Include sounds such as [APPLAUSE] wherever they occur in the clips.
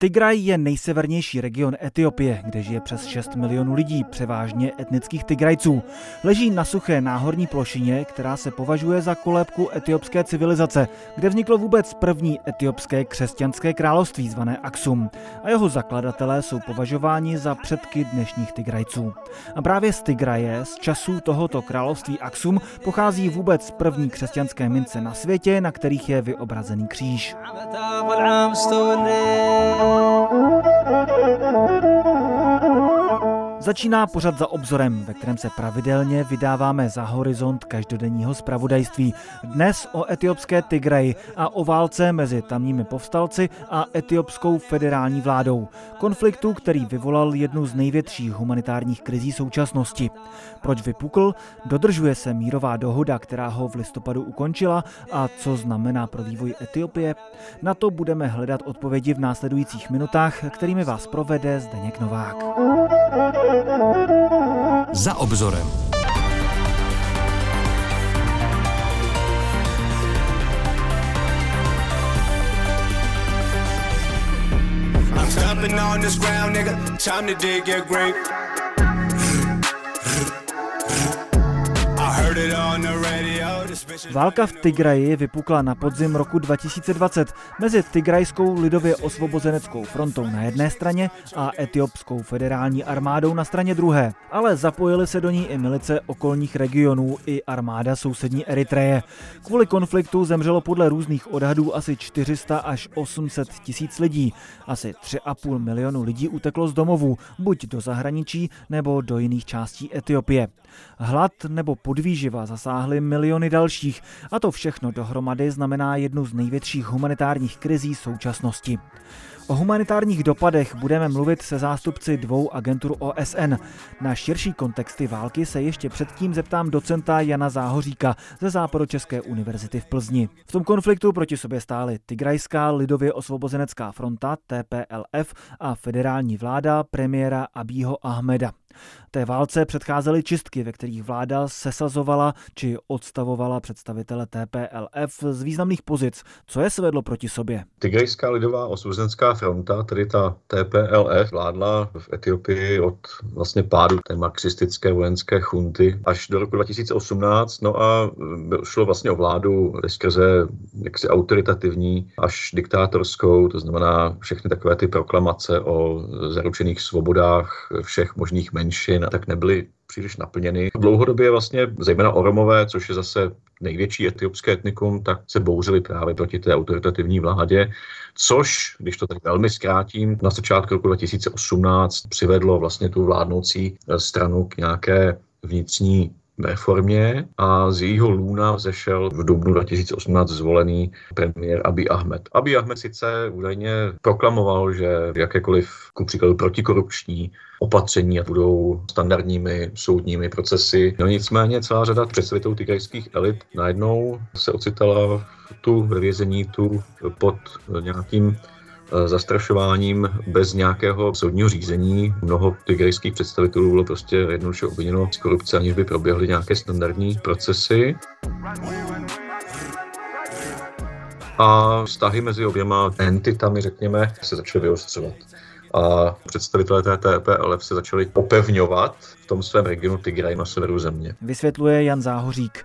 Tigraj je nejsevernější region Etiopie, kde žije přes 6 milionů lidí, převážně etnických Tigrajců. Leží na suché náhorní plošině, která se považuje za kolébku etiopské civilizace, kde vzniklo vůbec první etiopské křesťanské království zvané Aksum. A jeho zakladatelé jsou považováni za předky dnešních Tigrajců. A právě z Tigraje, z časů tohoto království Aksum, pochází vůbec první křesťanské mince na světě, na kterých je vyobrazený kříž. Thank you. Začíná pořad za obzorem, ve kterém se pravidelně vydáváme za horizont každodenního zpravodajství. Dnes o etiopské Tigraji a o válce mezi tamními povstalci a etiopskou federální vládou. Konfliktu, který vyvolal jednu z největších humanitárních krizí současnosti. Proč vypukl? Dodržuje se mírová dohoda, která ho v listopadu ukončila a co znamená pro vývoj Etiopie? Na to budeme hledat odpovědi v následujících minutách, kterými vás provede Zdeněk Novák. Za obzorem. I'm stomping on this ground, nigga. Time to dig your grave. I heard it radio. Válka v Tigraji vypukla na podzim roku 2020 mezi Tigrajskou lidově osvobozeneckou frontou na jedné straně a etiopskou federální armádou na straně druhé. Ale zapojily se do ní i milice okolních regionů i armáda sousední Eritreje. Kvůli konfliktu zemřelo podle různých odhadů asi 400 až 800 tisíc lidí. Asi 3,5 milionu lidí uteklo z domovů, buď do zahraničí nebo do jiných částí Etiopie. Hlad nebo podvýživa zasáhly miliony dalších a to všechno dohromady znamená jednu z největších humanitárních krizí současnosti. O humanitárních dopadech budeme mluvit se zástupci dvou agentur OSN. Na širší kontexty války se ještě předtím zeptám docenta Jana Záhoříka ze Západočeské univerzity v Plzni. V tom konfliktu proti sobě stály Tigrajská lidově osvobozenecká fronta TPLF a federální vláda premiéra Abího Ahmeda. Té válce předcházely čistky, ve kterých vláda sesazovala či odstavovala představitele TPLF z významných pozic. Co je svedlo proti sobě? Tigrejská lidová osvobozenská fronta, tedy ta TPLF, vládla v Etiopii od vlastně pádu té marxistické vojenské chunty až do roku 2018. No a šlo vlastně o vládu skrze jaksi autoritativní až diktátorskou, to znamená všechny takové ty proklamace o zaručených svobodách všech možných menšin, tak nebyly příliš naplněny. Dlouhodobě vlastně, zejména Oromové, což je zase největší etiopské etnikum, tak se bouřili právě proti té autoritativní vládě, což, když to tak velmi zkrátím, na začátku roku 2018 přivedlo vlastně tu vládnoucí stranu k nějaké vnitřní reformě a z jejího lůna vzešel v dubnu 2018 zvolený premiér Abi Ahmed. Abi Ahmed sice údajně proklamoval, že jakékoliv ku příkladu protikorupční opatření budou standardními soudními procesy. No nicméně celá řada představitelů tigrajských elit najednou se ocitala tu ve vězení, tu pod nějakým zastrašováním bez nějakého soudního řízení. Mnoho tigrejských představitelů bylo prostě jednoduše obviněno z korupce, aniž by proběhly nějaké standardní procesy. A vztahy mezi oběma entitami, řekněme, se začaly vyostřovat a představitelé té TPLF se začali popevňovat v tom svém regionu Tigraj na severu země. Vysvětluje Jan Záhořík.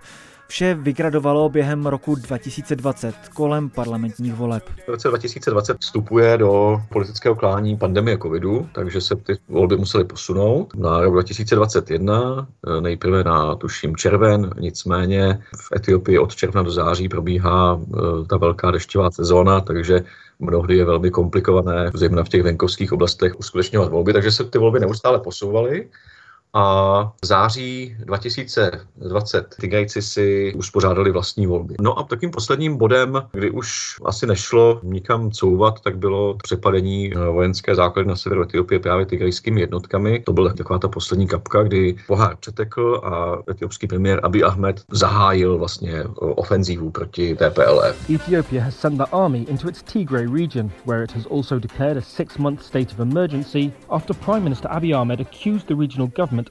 Vše vygradovalo během roku 2020 kolem parlamentních voleb. V roce 2020 vstupuje do politického klání pandemie covidu, takže se ty volby musely posunout na rok 2021, nejprve na tuším červen, nicméně v Etiopii od června do září probíhá eh, ta velká dešťová sezóna, takže mnohdy je velmi komplikované, zejména v těch venkovských oblastech, uskutečňovat volby, takže se ty volby neustále posouvaly a v září 2020 Tigajci si uspořádali vlastní volby. No a takým posledním bodem, kdy už asi nešlo nikam couvat, tak bylo přepadení vojenské základy na severu Etiopie právě tigajskými jednotkami. To byla taková ta poslední kapka, kdy pohár přetekl a etiopský premiér Abiy Ahmed zahájil vlastně ofenzívu proti TPLF. Ethiopia has sent the army into its Tigray region, where it has also declared a six-month state of emergency after Prime Minister Abiy Ahmed accused the regional government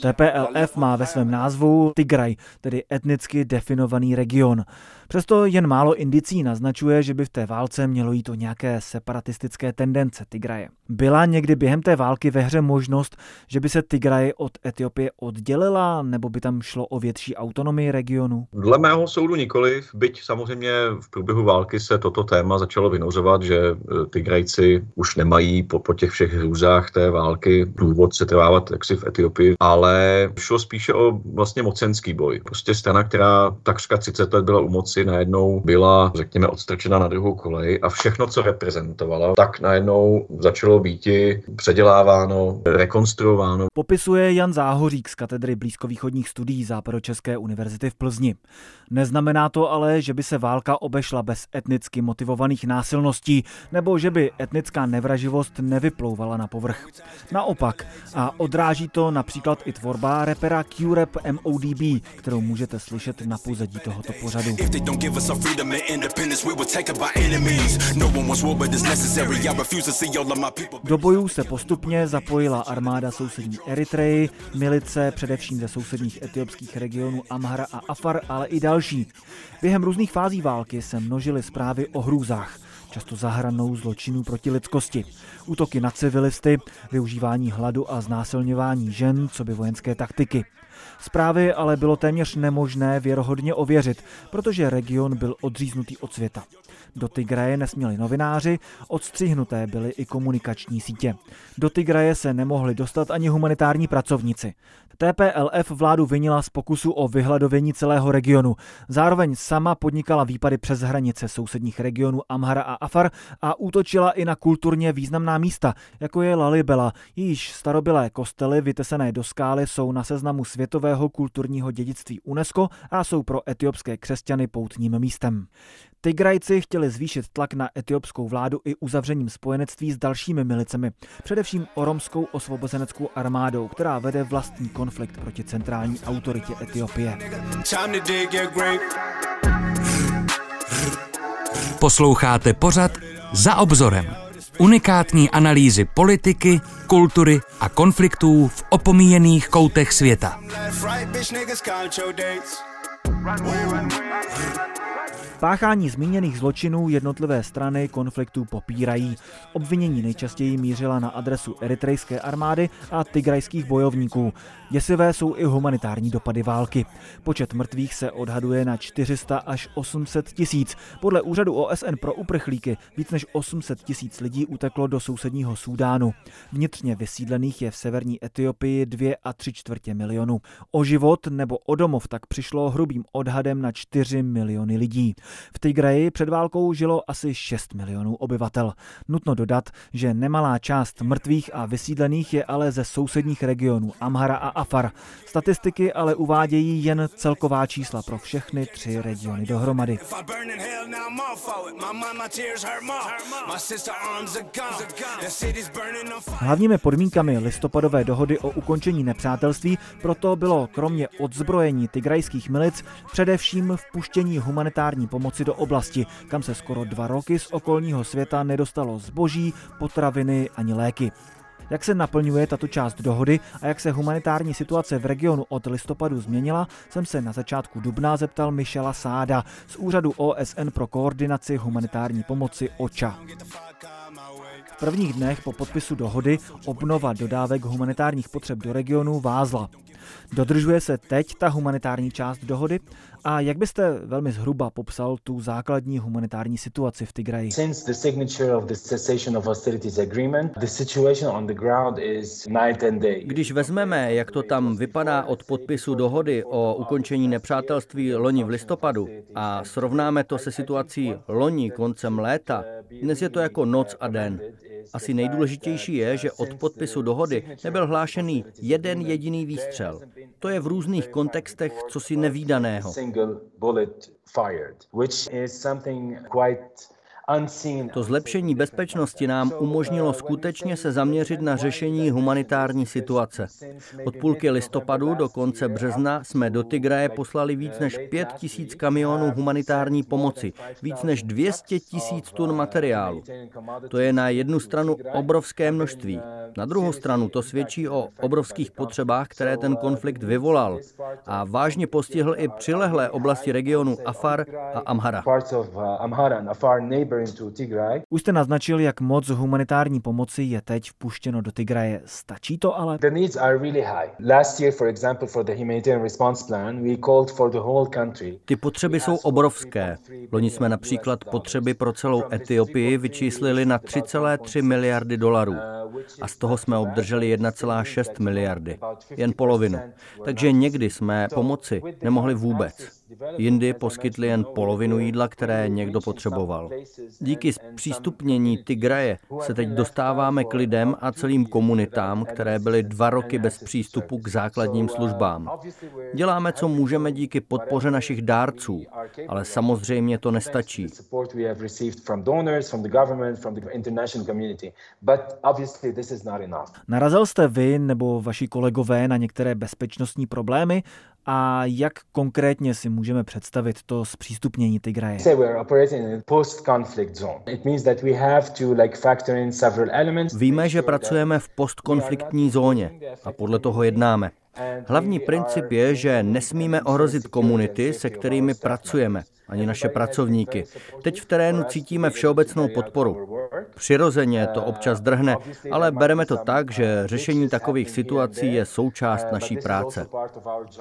TPLF má ve svém názvu Tigraj, tedy etnicky definovaný region. Přesto jen málo indicí naznačuje, že by v té válce mělo jít o nějaké separatistické tendence Tigraje. Byla někdy během té války ve hře možnost, že by se Tigraje od Etiopie oddělila, nebo by tam šlo o větší autonomii regionu? Dle mého soudu nikoliv, byť samozřejmě v průběhu války se toto téma začalo vynořovat, že e, Tigrajci už nemají po, po těch všech hrůzách té války důvod se trvávat jaksi v Etiopii, ale šlo spíše o vlastně mocenský boj. Prostě strana, která takřka 30 let byla u moci, najednou byla, řekněme, odstrčena na druhou kolej a všechno, co reprezentovala, tak najednou začalo být předěláváno, rekonstruováno. Popisuje Jan Záhořík z katedry blízkovýchodních studií Západočeské univerzity v Plzni. Neznamená to ale, že by se válka obešla bez etnicky motivovaných násilností nebo že by etnická nevraživost nevyplouvala na povrch. Naopak, a odráží to například i tvorba repera Q-Rap MODB, kterou můžete slyšet na pozadí tohoto pořadu. No. Do bojů se postupně zapojila armáda sousední Eritreji, milice především ze sousedních etiopských regionů Amhara a Afar, ale i další. Během různých fází války se množily zprávy o hrůzách často zahranou zločinů proti lidskosti. Útoky na civilisty, využívání hladu a znásilňování žen, co by vojenské taktiky. Zprávy ale bylo téměř nemožné věrohodně ověřit, protože region byl odříznutý od světa. Do Tigraje nesměli novináři, odstřihnuté byly i komunikační sítě. Do Tigraje se nemohli dostat ani humanitární pracovníci. TPLF vládu vinila z pokusu o vyhladovění celého regionu. Zároveň sama podnikala výpady přes hranice sousedních regionů Amhara a Afar a útočila i na kulturně významná místa, jako je Lalibela, jejíž starobylé kostely vytesené do skály jsou na seznamu světového kulturního dědictví UNESCO a jsou pro etiopské křesťany poutním místem. Tigrajci chtěli zvýšit tlak na etiopskou vládu i uzavřením spojenectví s dalšími milicemi, především oromskou osvobozeneckou armádou, která vede vlastní konflikt proti centrální autoritě Etiopie. Posloucháte pořad Za obzorem. Unikátní analýzy politiky, kultury a konfliktů v opomíjených koutech světa. Páchání zmíněných zločinů jednotlivé strany konfliktu popírají. Obvinění nejčastěji mířila na adresu eritrejské armády a tigrajských bojovníků. Děsivé jsou i humanitární dopady války. Počet mrtvých se odhaduje na 400 až 800 tisíc. Podle úřadu OSN pro uprchlíky víc než 800 tisíc lidí uteklo do sousedního Súdánu. Vnitřně vysídlených je v severní Etiopii 2 a 3 čtvrtě milionu. O život nebo o domov tak přišlo hrubým odhadem na 4 miliony lidí. V Tigraji před válkou žilo asi 6 milionů obyvatel. Nutno dodat, že nemalá část mrtvých a vysídlených je ale ze sousedních regionů Amhara a Afar. Statistiky ale uvádějí jen celková čísla pro všechny tři regiony dohromady. Hlavními podmínkami listopadové dohody o ukončení nepřátelství proto bylo kromě odzbrojení tigrajských milic především vpuštění humanitární pomoci do oblasti, kam se skoro dva roky z okolního světa nedostalo zboží, potraviny ani léky. Jak se naplňuje tato část dohody a jak se humanitární situace v regionu od listopadu změnila, jsem se na začátku dubna zeptal Michela Sáda z Úřadu OSN pro koordinaci humanitární pomoci OČA. V prvních dnech po podpisu dohody obnova dodávek humanitárních potřeb do regionu vázla. Dodržuje se teď ta humanitární část dohody? A jak byste velmi zhruba popsal tu základní humanitární situaci v Tigraji? Since the signature of the cessation of hostilities agreement, the situation on the ground is night and day. Když vezmeme, jak to tam vypadá od podpisu dohody o ukončení nepřátelství loni v listopadu a srovnáme to se situací loni koncem léta, dnes je to jako noc a den. Asi nejdůležitější je, že od podpisu dohody nebyl hlášený jeden jediný výstřel. To je v různých kontextech cosi nevýdaného. To zlepšení bezpečnosti nám umožnilo skutečně se zaměřit na řešení humanitární situace. Od půlky listopadu do konce března jsme do Tigraje poslali víc než 5 tisíc kamionů humanitární pomoci, víc než 200 tisíc tun materiálu. To je na jednu stranu obrovské množství. Na druhou stranu to svědčí o obrovských potřebách, které ten konflikt vyvolal a vážně postihl i přilehlé oblasti regionu Afar a Amhara. Už jste naznačil, jak moc humanitární pomoci je teď vpuštěno do Tigraje. Stačí to ale? Ty potřeby jsou obrovské. Loni jsme například potřeby pro celou Etiopii vyčíslili na 3,3 miliardy dolarů a z toho jsme obdrželi 1,6 miliardy. Jen polovinu. Takže někdy jsme pomoci nemohli vůbec. Jindy poskytli jen polovinu jídla, které někdo potřeboval. Díky zpřístupnění Tigraje se teď dostáváme k lidem a celým komunitám, které byly dva roky bez přístupu k základním službám. Děláme, co můžeme díky podpoře našich dárců, ale samozřejmě to nestačí. Narazil jste vy nebo vaši kolegové na některé bezpečnostní problémy a jak konkrétně si můžeme představit to zpřístupnění Tigraje? Víme, že pracujeme v postkonfliktní zóně a podle toho jednáme. Hlavní princip je, že nesmíme ohrozit komunity, se kterými pracujeme, ani naše pracovníky. Teď v terénu cítíme všeobecnou podporu. Přirozeně to občas drhne, ale bereme to tak, že řešení takových situací je součást naší práce.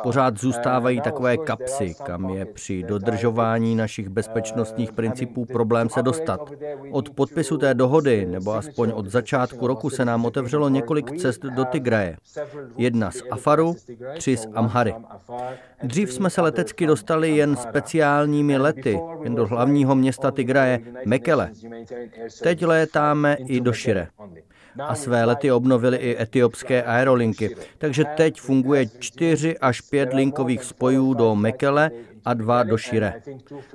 Pořád zůstávají takové kapsy, kam je při dodržování našich bezpečnostních principů problém se dostat. Od podpisu té dohody, nebo aspoň od začátku roku, se nám otevřelo několik cest do Tigraje. Jedna z Afaru, tři z Amhary. Dřív jsme se letecky dostali jen speciálními lety, jen do hlavního města Tigraje, Mekele. Teď létáme i do Šire. A své lety obnovili i etiopské aerolinky. Takže teď funguje čtyři až pět linkových spojů do Mekele a dva do Šire.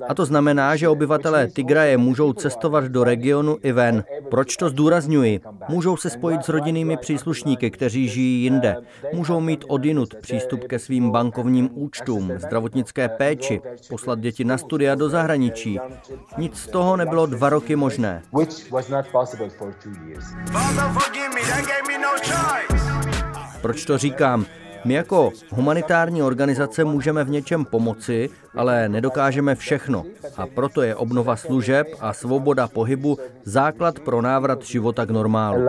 A to znamená, že obyvatelé Tigraje můžou cestovat do regionu i ven. Proč to zdůrazňuji? Můžou se spojit s rodinnými příslušníky, kteří žijí jinde. Můžou mít odinut přístup ke svým bankovním účtům, zdravotnické péči, poslat děti na studia do zahraničí. Nic z toho nebylo dva roky možné. Proč to říkám? My jako humanitární organizace můžeme v něčem pomoci, ale nedokážeme všechno. A proto je obnova služeb a svoboda pohybu základ pro návrat života k normálu.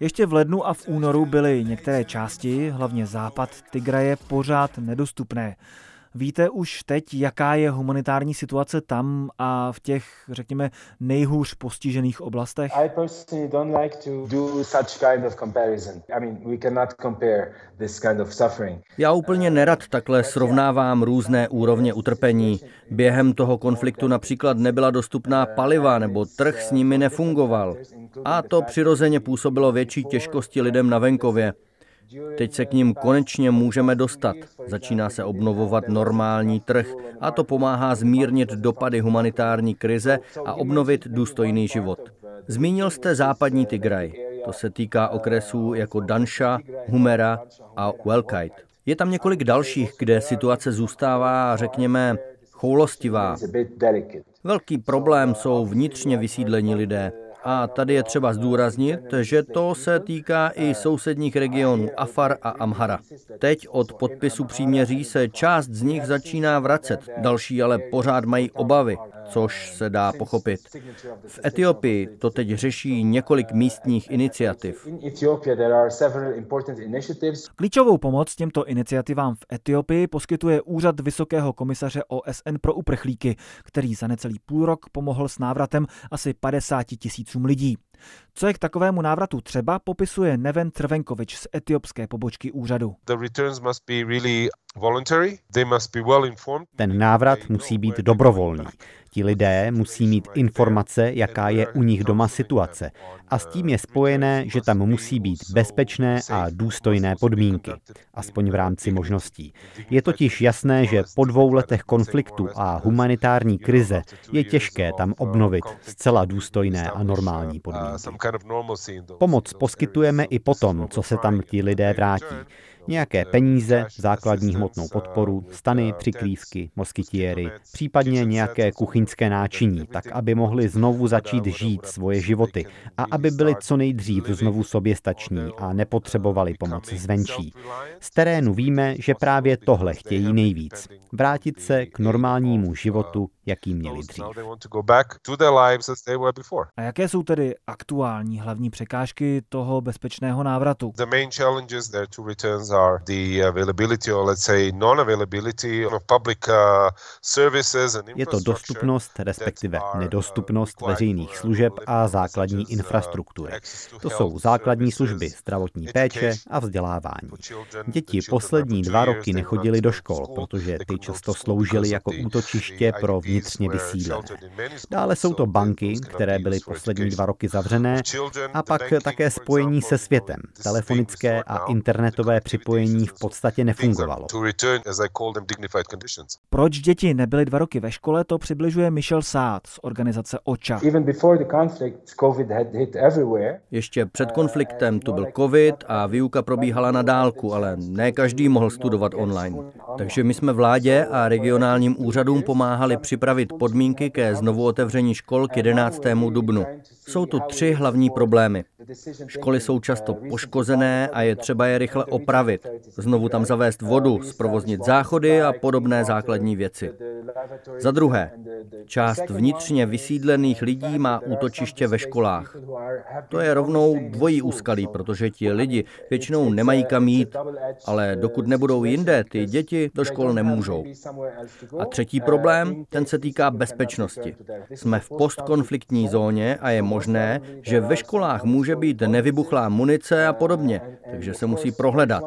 Ještě v lednu a v únoru byly některé části, hlavně západ Tigraje, pořád nedostupné. Víte už teď, jaká je humanitární situace tam a v těch, řekněme, nejhůř postižených oblastech? Já úplně nerad takhle srovnávám různé úrovně utrpení. Během toho konfliktu například nebyla dostupná paliva nebo trh s nimi nefungoval. A to přirozeně působilo větší těžkosti lidem na venkově. Teď se k ním konečně můžeme dostat. Začíná se obnovovat normální trh a to pomáhá zmírnit dopady humanitární krize a obnovit důstojný život. Zmínil jste západní Tigraj. To se týká okresů jako Dansha, Humera a Welkite. Je tam několik dalších, kde situace zůstává, řekněme, choulostivá. Velký problém jsou vnitřně vysídlení lidé. A tady je třeba zdůraznit, že to se týká i sousedních regionů Afar a Amhara. Teď od podpisu příměří se část z nich začíná vracet, další ale pořád mají obavy, což se dá pochopit. V Etiopii to teď řeší několik místních iniciativ. Klíčovou pomoc těmto iniciativám v Etiopii poskytuje Úřad Vysokého komisaře OSN pro uprchlíky, který za necelý půl rok pomohl s návratem asi 50 tisícům lidí. Co je k takovému návratu třeba, popisuje Neven Trvenkovič z etiopské pobočky úřadu. Ten návrat musí být dobrovolný. Ti lidé musí mít informace, jaká je u nich doma situace. A s tím je spojené, že tam musí být bezpečné a důstojné podmínky, aspoň v rámci možností. Je totiž jasné, že po dvou letech konfliktu a humanitární krize je těžké tam obnovit zcela důstojné a normální podmínky. Pomoc poskytujeme i potom, co se tam ti lidé vrátí. Nějaké peníze, základní hmotnou podporu, stany, přiklívky, moskytiéry, případně nějaké kuchyňské náčiní, tak aby mohli znovu začít žít svoje životy a aby byli co nejdřív znovu soběstační a nepotřebovali pomoc zvenčí. Z terénu víme, že právě tohle chtějí nejvíc. Vrátit se k normálnímu životu, jaký měli dřív. A jaké jsou tedy aktuální hlavní překážky toho bezpečného návratu? are the availability or let's say non-availability of public uh, services and Je to dostupnost, respektive nedostupnost veřejných služeb a základní infrastruktury. To jsou základní služby, zdravotní péče a vzdělávání. Děti poslední dva roky nechodili do škol, protože ty často sloužily jako útočiště pro vnitřně vysídlené. Dále jsou to banky, které byly poslední dva roky zavřené, a pak také spojení se světem, telefonické a internetové připojení v podstatě nefungovalo. Proč děti nebyly dva roky ve škole, to přibližuje Michel Saad z organizace OCHA. Ještě před konfliktem tu byl covid a výuka probíhala na dálku, ale ne každý mohl studovat online. Takže my jsme vládě a regionálním úřadům pomáhali připravit podmínky ke znovu otevření škol k 11. dubnu. Jsou tu tři hlavní problémy. Školy jsou často poškozené a je třeba je rychle opravit. Znovu tam zavést vodu, zprovoznit záchody a podobné základní věci. Za druhé, část vnitřně vysídlených lidí má útočiště ve školách. To je rovnou dvojí úskalí, protože ti lidi většinou nemají kam jít, ale dokud nebudou jinde, ty děti do škol nemůžou. A třetí problém, ten se týká bezpečnosti. Jsme v postkonfliktní zóně a je možné, že ve školách může být nevybuchlá munice a podobně, takže se musí prohledat.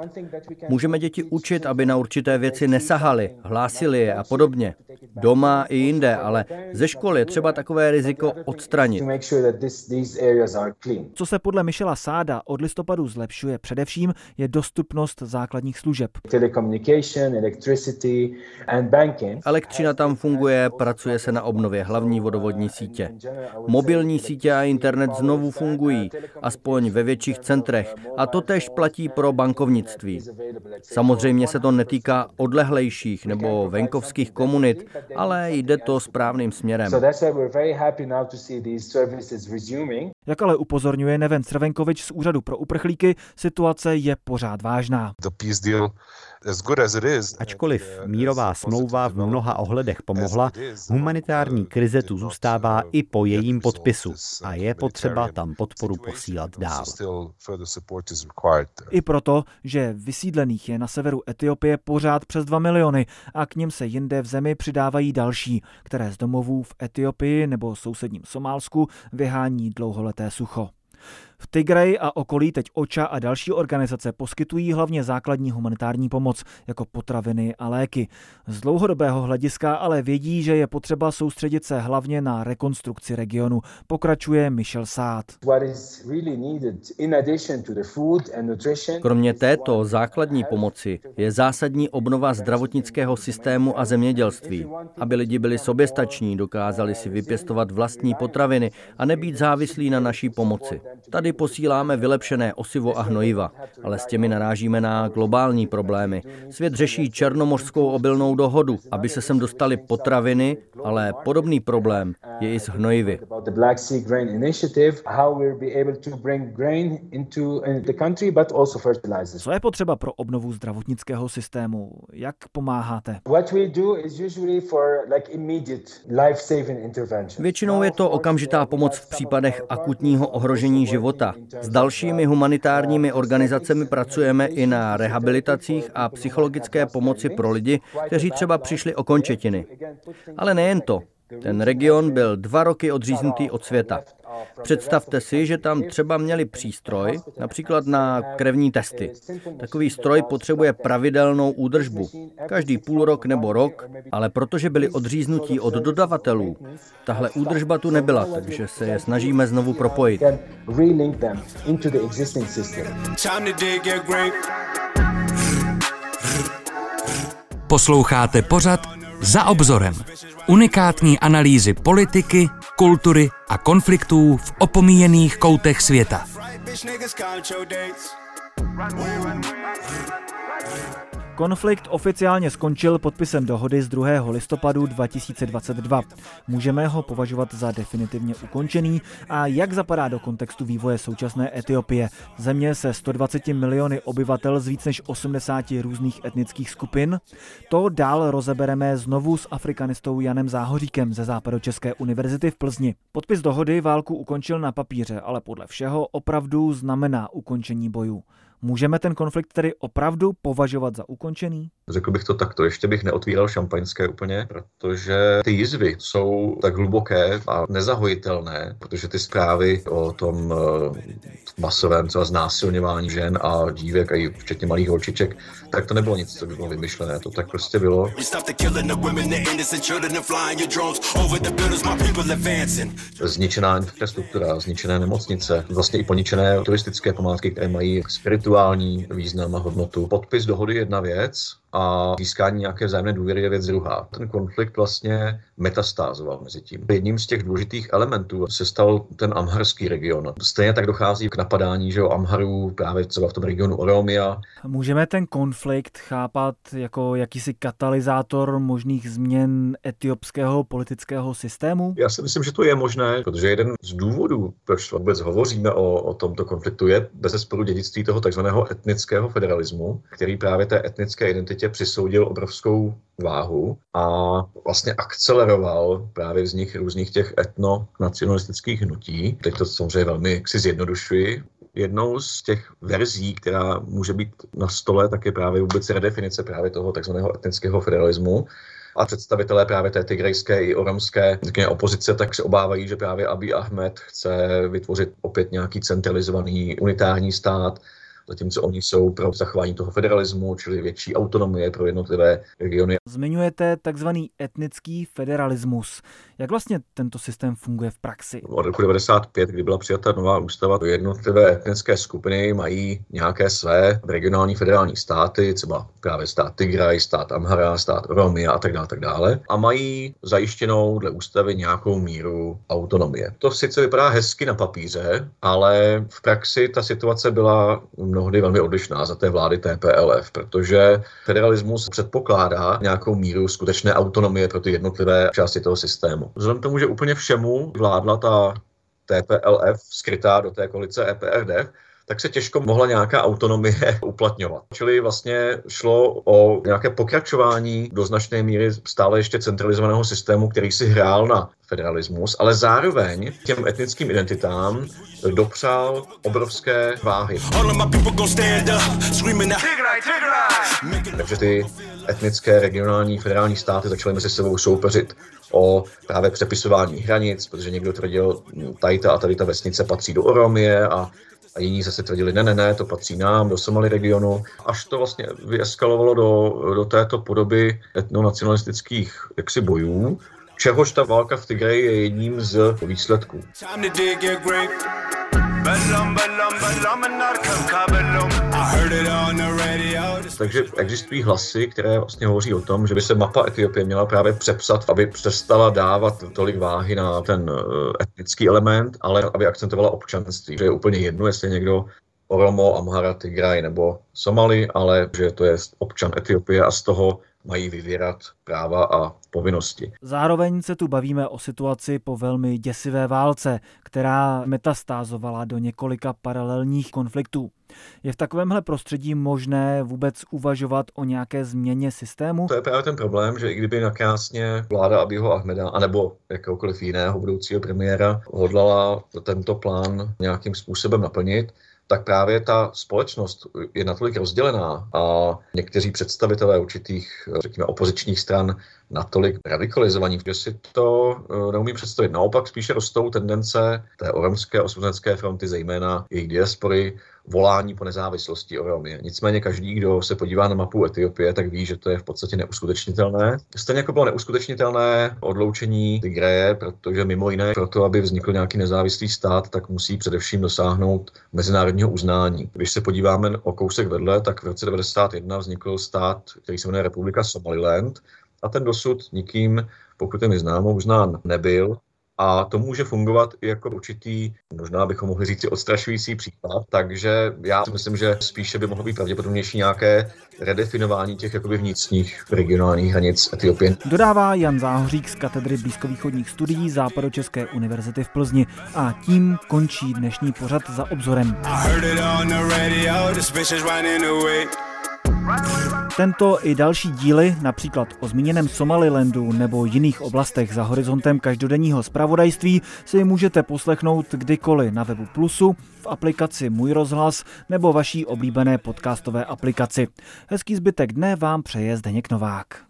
Můžeme děti učit, aby na určité věci nesahali, hlásili je a podobně. Doma i jinde, ale ze školy je třeba takové riziko odstranit. Co se podle Michela Sáda od listopadu zlepšuje především, je dostupnost základních služeb. Elektřina tam funguje, pracuje se na obnově hlavní vodovodní sítě. Mobilní sítě a internet znovu fungují, aspoň ve větších centrech, a to tež platí pro bankovnictví. Samozřejmě se to netýká odlehlejších nebo venkovských komunit, ale jde to správným směrem. Jak ale upozorňuje Neven Srvenkovič z Úřadu pro uprchlíky, situace je pořád vážná. Ačkoliv mírová smlouva v mnoha ohledech pomohla, humanitární krize tu zůstává i po jejím podpisu a je potřeba tam podporu posílat dál. I proto, že vysídlených je na severu Etiopie pořád přes 2 miliony a k ním se jinde v zemi přidávají další, které z domovů v Etiopii nebo sousedním Somálsku vyhání dlouholeté sucho. V Tigraji a okolí teď OČA a další organizace poskytují hlavně základní humanitární pomoc, jako potraviny a léky. Z dlouhodobého hlediska ale vědí, že je potřeba soustředit se hlavně na rekonstrukci regionu, pokračuje Michel Saad. Kromě této základní pomoci je zásadní obnova zdravotnického systému a zemědělství, aby lidi byli soběstační, dokázali si vypěstovat vlastní potraviny a nebýt závislí na naší pomoci. Tady Tady posíláme vylepšené osivo a hnojiva, ale s těmi narážíme na globální problémy. Svět řeší černomořskou obilnou dohodu, aby se sem dostali potraviny, ale podobný problém je i s hnojivy. Co je potřeba pro obnovu zdravotnického systému? Jak pomáháte? Většinou je to okamžitá pomoc v případech akutního ohrožení života života. S dalšími humanitárními organizacemi pracujeme i na rehabilitacích a psychologické pomoci pro lidi, kteří třeba přišli o končetiny. Ale nejen to. Ten region byl dva roky odříznutý od světa. Představte si, že tam třeba měli přístroj, například na krevní testy. Takový stroj potřebuje pravidelnou údržbu, každý půl rok nebo rok, ale protože byli odříznutí od dodavatelů, tahle údržba tu nebyla, takže se je snažíme znovu propojit. Posloucháte pořad Za obzorem. Unikátní analýzy politiky, kultury a konfliktů v opomíjených koutech světa. Konflikt oficiálně skončil podpisem dohody z 2. listopadu 2022. Můžeme ho považovat za definitivně ukončený a jak zapadá do kontextu vývoje současné Etiopie, země se 120 miliony obyvatel z víc než 80 různých etnických skupin? To dál rozebereme znovu s afrikanistou Janem Záhoříkem ze Západočeské univerzity v Plzni. Podpis dohody válku ukončil na papíře, ale podle všeho opravdu znamená ukončení bojů. Můžeme ten konflikt tedy opravdu považovat za ukončený? Řekl bych to takto, ještě bych neotvíral šampaňské úplně, protože ty jizvy jsou tak hluboké a nezahojitelné, protože ty zprávy o tom eh, masovém třeba znásilňování žen a dívek, a i včetně malých holčiček, tak to nebylo nic, co by bylo vymyšlené, to tak prostě bylo. Zničená infrastruktura, zničené nemocnice, vlastně i poničené turistické památky, které mají spirituální význam a hodnotu. Podpis dohody je jedna věc, a získání nějaké vzájemné důvěry je věc druhá. Ten konflikt vlastně metastázoval mezi tím. Jedním z těch důležitých elementů se stal ten amharský region. Stejně tak dochází k napadání že o Amharů právě třeba v tom regionu Oromia. Můžeme ten konflikt chápat jako jakýsi katalyzátor možných změn etiopského politického systému? Já si myslím, že to je možné, protože jeden z důvodů, proč vůbec hovoříme o, o tomto konfliktu, je bez sporu dědictví toho takzvaného etnického federalismu, který právě té etnické identitě světě přisoudil obrovskou váhu a vlastně akceleroval právě vznik různých těch etno-nacionalistických hnutí. Teď to samozřejmě velmi si zjednodušuji, jednou z těch verzí, která může být na stole, tak je právě vůbec redefinice právě toho takzvaného etnického federalismu. A představitelé právě té tigrejské i oromské řekněme, opozice tak se obávají, že právě Abiy Ahmed chce vytvořit opět nějaký centralizovaný unitární stát, zatímco oni jsou pro zachování toho federalismu, čili větší autonomie pro jednotlivé regiony. Zmiňujete takzvaný etnický federalismus. Jak vlastně tento systém funguje v praxi? Od roku 1995, kdy byla přijata nová ústava, jednotlivé etnické skupiny mají nějaké své regionální federální státy, třeba právě stát Tigray, stát Amhara, stát Oromia a tak dále, tak dále, a mají zajištěnou dle ústavy nějakou míru autonomie. To sice vypadá hezky na papíře, ale v praxi ta situace byla mnohdy velmi odlišná za té vlády TPLF, protože federalismus předpokládá nějakou míru skutečné autonomie pro ty jednotlivé části toho systému. Vzhledem k tomu, že úplně všemu vládla ta TPLF skrytá do té koalice EPRD, tak se těžko mohla nějaká autonomie [LAUGHS] uplatňovat. Čili vlastně šlo o nějaké pokračování do značné míry stále ještě centralizovaného systému, který si hrál na federalismus, ale zároveň těm etnickým identitám dopřál obrovské váhy. Takže ty etnické regionální federální státy začaly mezi sebou soupeřit o právě přepisování hranic, protože někdo tvrdil, tady ta a tady ta vesnice patří do Oromie a a jiní zase tvrdili, ne, ne, ne, to patří nám, do Somali regionu, až to vlastně vyeskalovalo do, do této podoby etnonacionalistických jaksi bojů, čehož ta válka v Tigray je jedním z výsledků. Takže existují hlasy, které vlastně hovoří o tom, že by se mapa Etiopie měla právě přepsat, aby přestala dávat tolik váhy na ten eh, etnický element, ale aby akcentovala občanství. Že je úplně jedno, jestli někdo Oromo, Amhara, Tigray nebo Somali, ale že to je občan Etiopie a z toho mají vyvírat práva a povinnosti. Zároveň se tu bavíme o situaci po velmi děsivé válce, která metastázovala do několika paralelních konfliktů. Je v takovémhle prostředí možné vůbec uvažovat o nějaké změně systému? To je právě ten problém, že i kdyby nakrásně vláda Abiho Ahmeda, anebo jakéhokoliv jiného budoucího premiéra hodlala tento plán nějakým způsobem naplnit, tak právě ta společnost je natolik rozdělená a někteří představitelé určitých, řekněme, opozičních stran natolik radikalizovaní, že si to eh, neumím představit. Naopak spíše rostou tendence té oromské osvobozenské fronty, zejména jejich diaspory, volání po nezávislosti Oromy. Nicméně každý, kdo se podívá na mapu Etiopie, tak ví, že to je v podstatě neuskutečnitelné. Stejně jako bylo neuskutečnitelné odloučení Tigreje, protože mimo jiné proto, aby vznikl nějaký nezávislý stát, tak musí především dosáhnout mezinárodního uznání. Když se podíváme o kousek vedle, tak v roce 1991 vznikl stát, který se jmenuje Republika Somaliland, a ten dosud nikým, pokud je mi známo, uznán nebyl. A to může fungovat i jako určitý, možná bychom mohli říct, odstrašující případ. Takže já si myslím, že spíše by mohlo být pravděpodobnější nějaké redefinování těch jakoby vnitřních regionálních hranic Etiopie. Dodává Jan Záhořík z katedry blízkovýchodních studií Západočeské univerzity v Plzni. A tím končí dnešní pořad za obzorem. Tento i další díly, například o zmíněném Somalilandu nebo jiných oblastech za horizontem každodenního zpravodajství, si můžete poslechnout kdykoliv na webu Plusu, v aplikaci Můj rozhlas nebo vaší oblíbené podcastové aplikaci. Hezký zbytek dne vám přeje Zdeněk Novák.